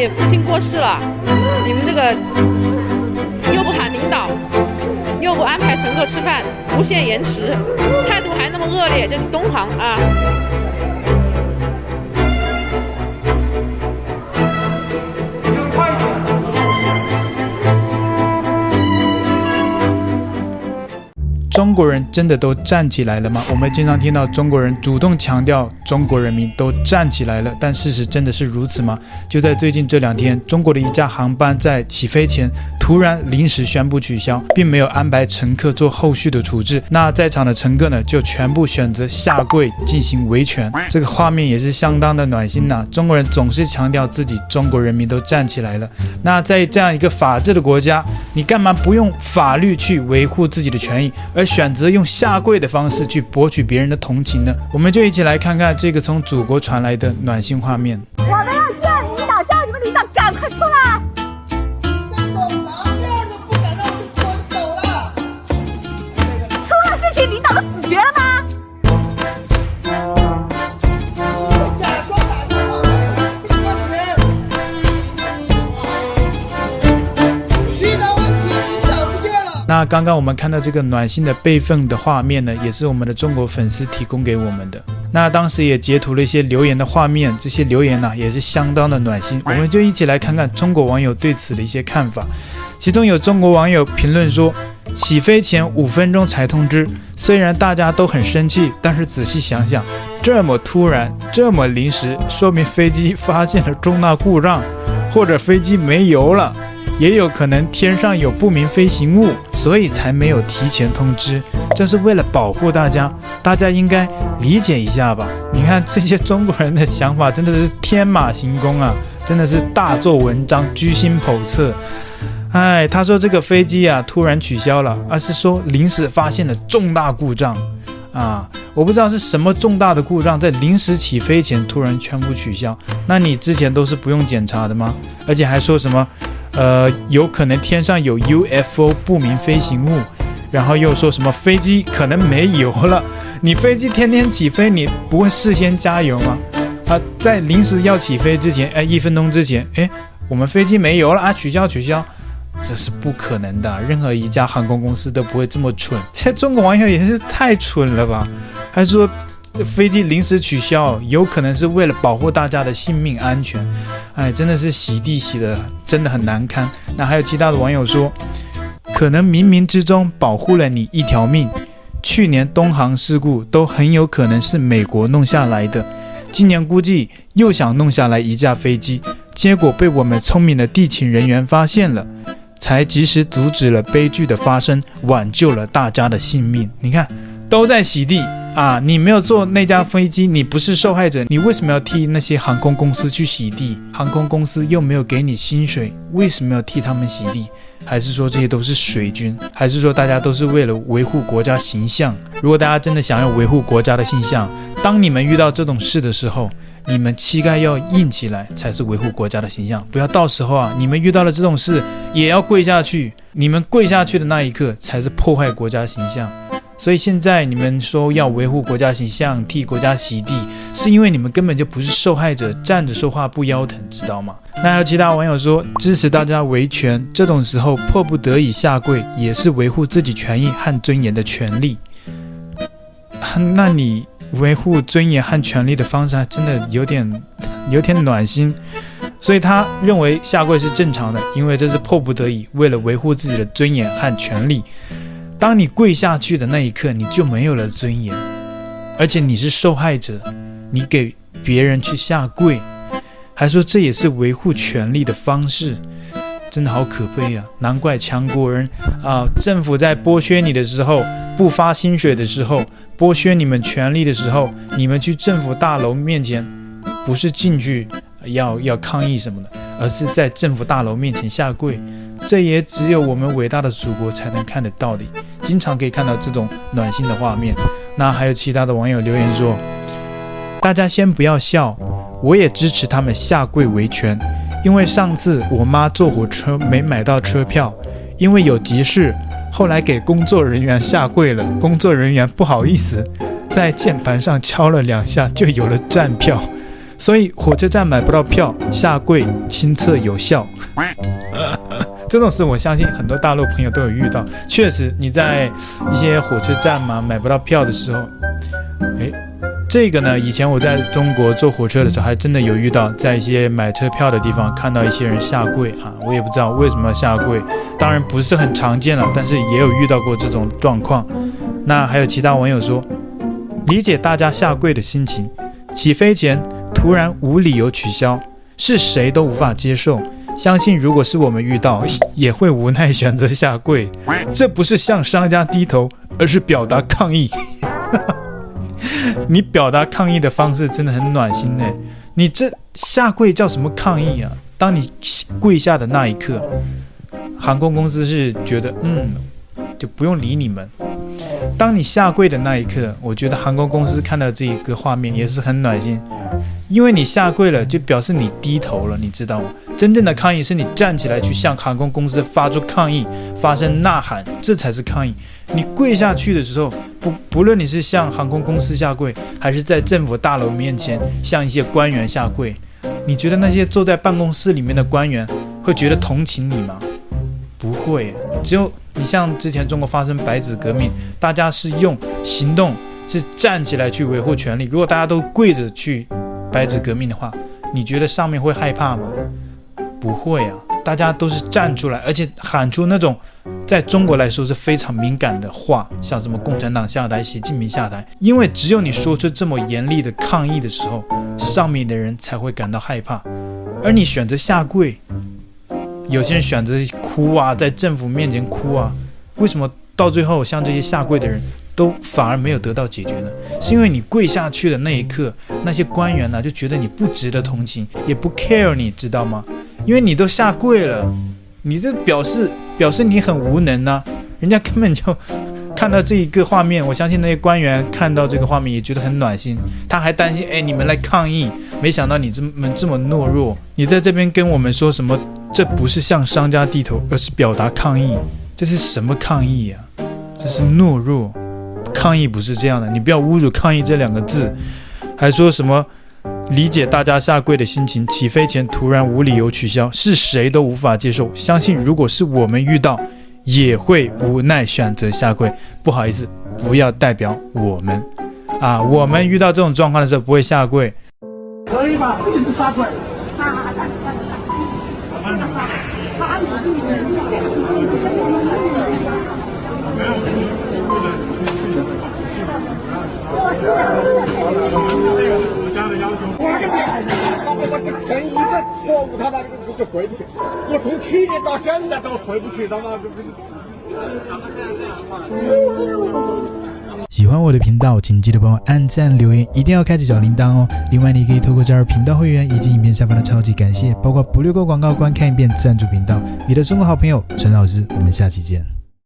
你父亲过世了，你们这个又不喊领导，又不安排乘客吃饭，无限延迟，态度还那么恶劣，就是东航啊。国人真的都站起来了吗？我们经常听到中国人主动强调中国人民都站起来了，但事实真的是如此吗？就在最近这两天，中国的一架航班在起飞前突然临时宣布取消，并没有安排乘客做后续的处置。那在场的乘客呢，就全部选择下跪进行维权。这个画面也是相当的暖心呐。中国人总是强调自己中国人民都站起来了。那在这样一个法治的国家，你干嘛不用法律去维护自己的权益，而选择用下跪的方式去博取别人的同情呢？我们就一起来看看这个从祖国传来的暖心画面。我们要见领导，叫你们领导赶快出来！那刚刚我们看到这个暖心的备份的画面呢，也是我们的中国粉丝提供给我们的。那当时也截图了一些留言的画面，这些留言呢也是相当的暖心。我们就一起来看看中国网友对此的一些看法。其中有中国网友评论说：“起飞前五分钟才通知，虽然大家都很生气，但是仔细想想，这么突然，这么临时，说明飞机发现了重大故障，或者飞机没油了。”也有可能天上有不明飞行物，所以才没有提前通知，这是为了保护大家，大家应该理解一下吧。你看这些中国人的想法真的是天马行空啊，真的是大做文章，居心叵测。哎，他说这个飞机啊突然取消了，而是说临时发现了重大故障啊，我不知道是什么重大的故障，在临时起飞前突然全部取消。那你之前都是不用检查的吗？而且还说什么？呃，有可能天上有 UFO 不明飞行物，然后又说什么飞机可能没油了。你飞机天天起飞，你不会事先加油吗？啊，在临时要起飞之前，哎，一分钟之前，哎，我们飞机没油了啊，取消取消，这是不可能的。任何一家航空公司都不会这么蠢。这中国网友也是太蠢了吧？还说。飞机临时取消，有可能是为了保护大家的性命安全。哎，真的是洗地洗的，真的很难堪。那还有其他的网友说，可能冥冥之中保护了你一条命。去年东航事故都很有可能是美国弄下来的，今年估计又想弄下来一架飞机，结果被我们聪明的地勤人员发现了，才及时阻止了悲剧的发生，挽救了大家的性命。你看。都在洗地啊！你没有坐那架飞机，你不是受害者，你为什么要替那些航空公司去洗地？航空公司又没有给你薪水，为什么要替他们洗地？还是说这些都是水军？还是说大家都是为了维护国家形象？如果大家真的想要维护国家的形象，当你们遇到这种事的时候，你们膝盖要硬起来，才是维护国家的形象。不要到时候啊，你们遇到了这种事也要跪下去，你们跪下去的那一刻才是破坏国家形象。所以现在你们说要维护国家形象，替国家洗地，是因为你们根本就不是受害者，站着说话不腰疼，知道吗？那还有其他网友说支持大家维权，这种时候迫不得已下跪，也是维护自己权益和尊严的权利。那你维护尊严和权利的方式还真的有点有点暖心。所以他认为下跪是正常的，因为这是迫不得已，为了维护自己的尊严和权利。当你跪下去的那一刻，你就没有了尊严，而且你是受害者，你给别人去下跪，还说这也是维护权利的方式，真的好可悲啊！难怪强国人啊，政府在剥削你的时候，不发薪水的时候，剥削你们权利的时候，你们去政府大楼面前，不是进去要要抗议什么的，而是在政府大楼面前下跪。这也只有我们伟大的祖国才能看得到的，经常可以看到这种暖心的画面。那还有其他的网友留言说：“大家先不要笑，我也支持他们下跪维权，因为上次我妈坐火车没买到车票，因为有急事，后来给工作人员下跪了，工作人员不好意思，在键盘上敲了两下就有了站票，所以火车站买不到票，下跪亲测有效。这种事我相信很多大陆朋友都有遇到。确实，你在一些火车站嘛买不到票的时候，诶，这个呢，以前我在中国坐火车的时候，还真的有遇到，在一些买车票的地方看到一些人下跪啊，我也不知道为什么要下跪，当然不是很常见了，但是也有遇到过这种状况。那还有其他网友说，理解大家下跪的心情，起飞前突然无理由取消，是谁都无法接受。相信如果是我们遇到，也会无奈选择下跪。这不是向商家低头，而是表达抗议。你表达抗议的方式真的很暖心呢。你这下跪叫什么抗议啊？当你跪下的那一刻，航空公司是觉得嗯，就不用理你们。当你下跪的那一刻，我觉得航空公司看到这一个画面也是很暖心。因为你下跪了，就表示你低头了，你知道吗？真正的抗议是你站起来去向航空公司发出抗议，发声呐喊，这才是抗议。你跪下去的时候，不论你是向航空公司下跪，还是在政府大楼面前向一些官员下跪，你觉得那些坐在办公室里面的官员会觉得同情你吗？不会，只有你像之前中国发生白纸革命，大家是用行动，是站起来去维护权利。如果大家都跪着去。白纸革命的话，你觉得上面会害怕吗？不会啊，大家都是站出来，而且喊出那种在中国来说是非常敏感的话，像什么共产党下台、习近平下台，因为只有你说出这么严厉的抗议的时候，上面的人才会感到害怕。而你选择下跪，有些人选择哭啊，在政府面前哭啊，为什么到最后像这些下跪的人？都反而没有得到解决呢，是因为你跪下去的那一刻，那些官员呢就觉得你不值得同情，也不 care，你知道吗？因为你都下跪了，你这表示表示你很无能呢、啊，人家根本就 看到这一个画面，我相信那些官员看到这个画面也觉得很暖心，他还担心，哎，你们来抗议，没想到你这么这么懦弱，你在这边跟我们说什么？这不是向商家低头，而是表达抗议，这是什么抗议呀、啊？这是懦弱。抗议不是这样的，你不要侮辱“抗议”这两个字，还说什么理解大家下跪的心情，起飞前突然无理由取消，是谁都无法接受。相信如果是我们遇到，也会无奈选择下跪。不好意思，不要代表我们啊，我们遇到这种状况的时候不会下跪。可以吧？一直下跪。我，他妈就回不去。我从去年到现在都回不去，他妈的？喜欢我的频道，请记得帮我按赞、留言，一定要开启小铃铛哦。另外，你可以透过加入频道会员以及影片下方的超级感谢，包括不略过广告、观看一遍赞助频道。你的中国好朋友陈老师，我们下期见。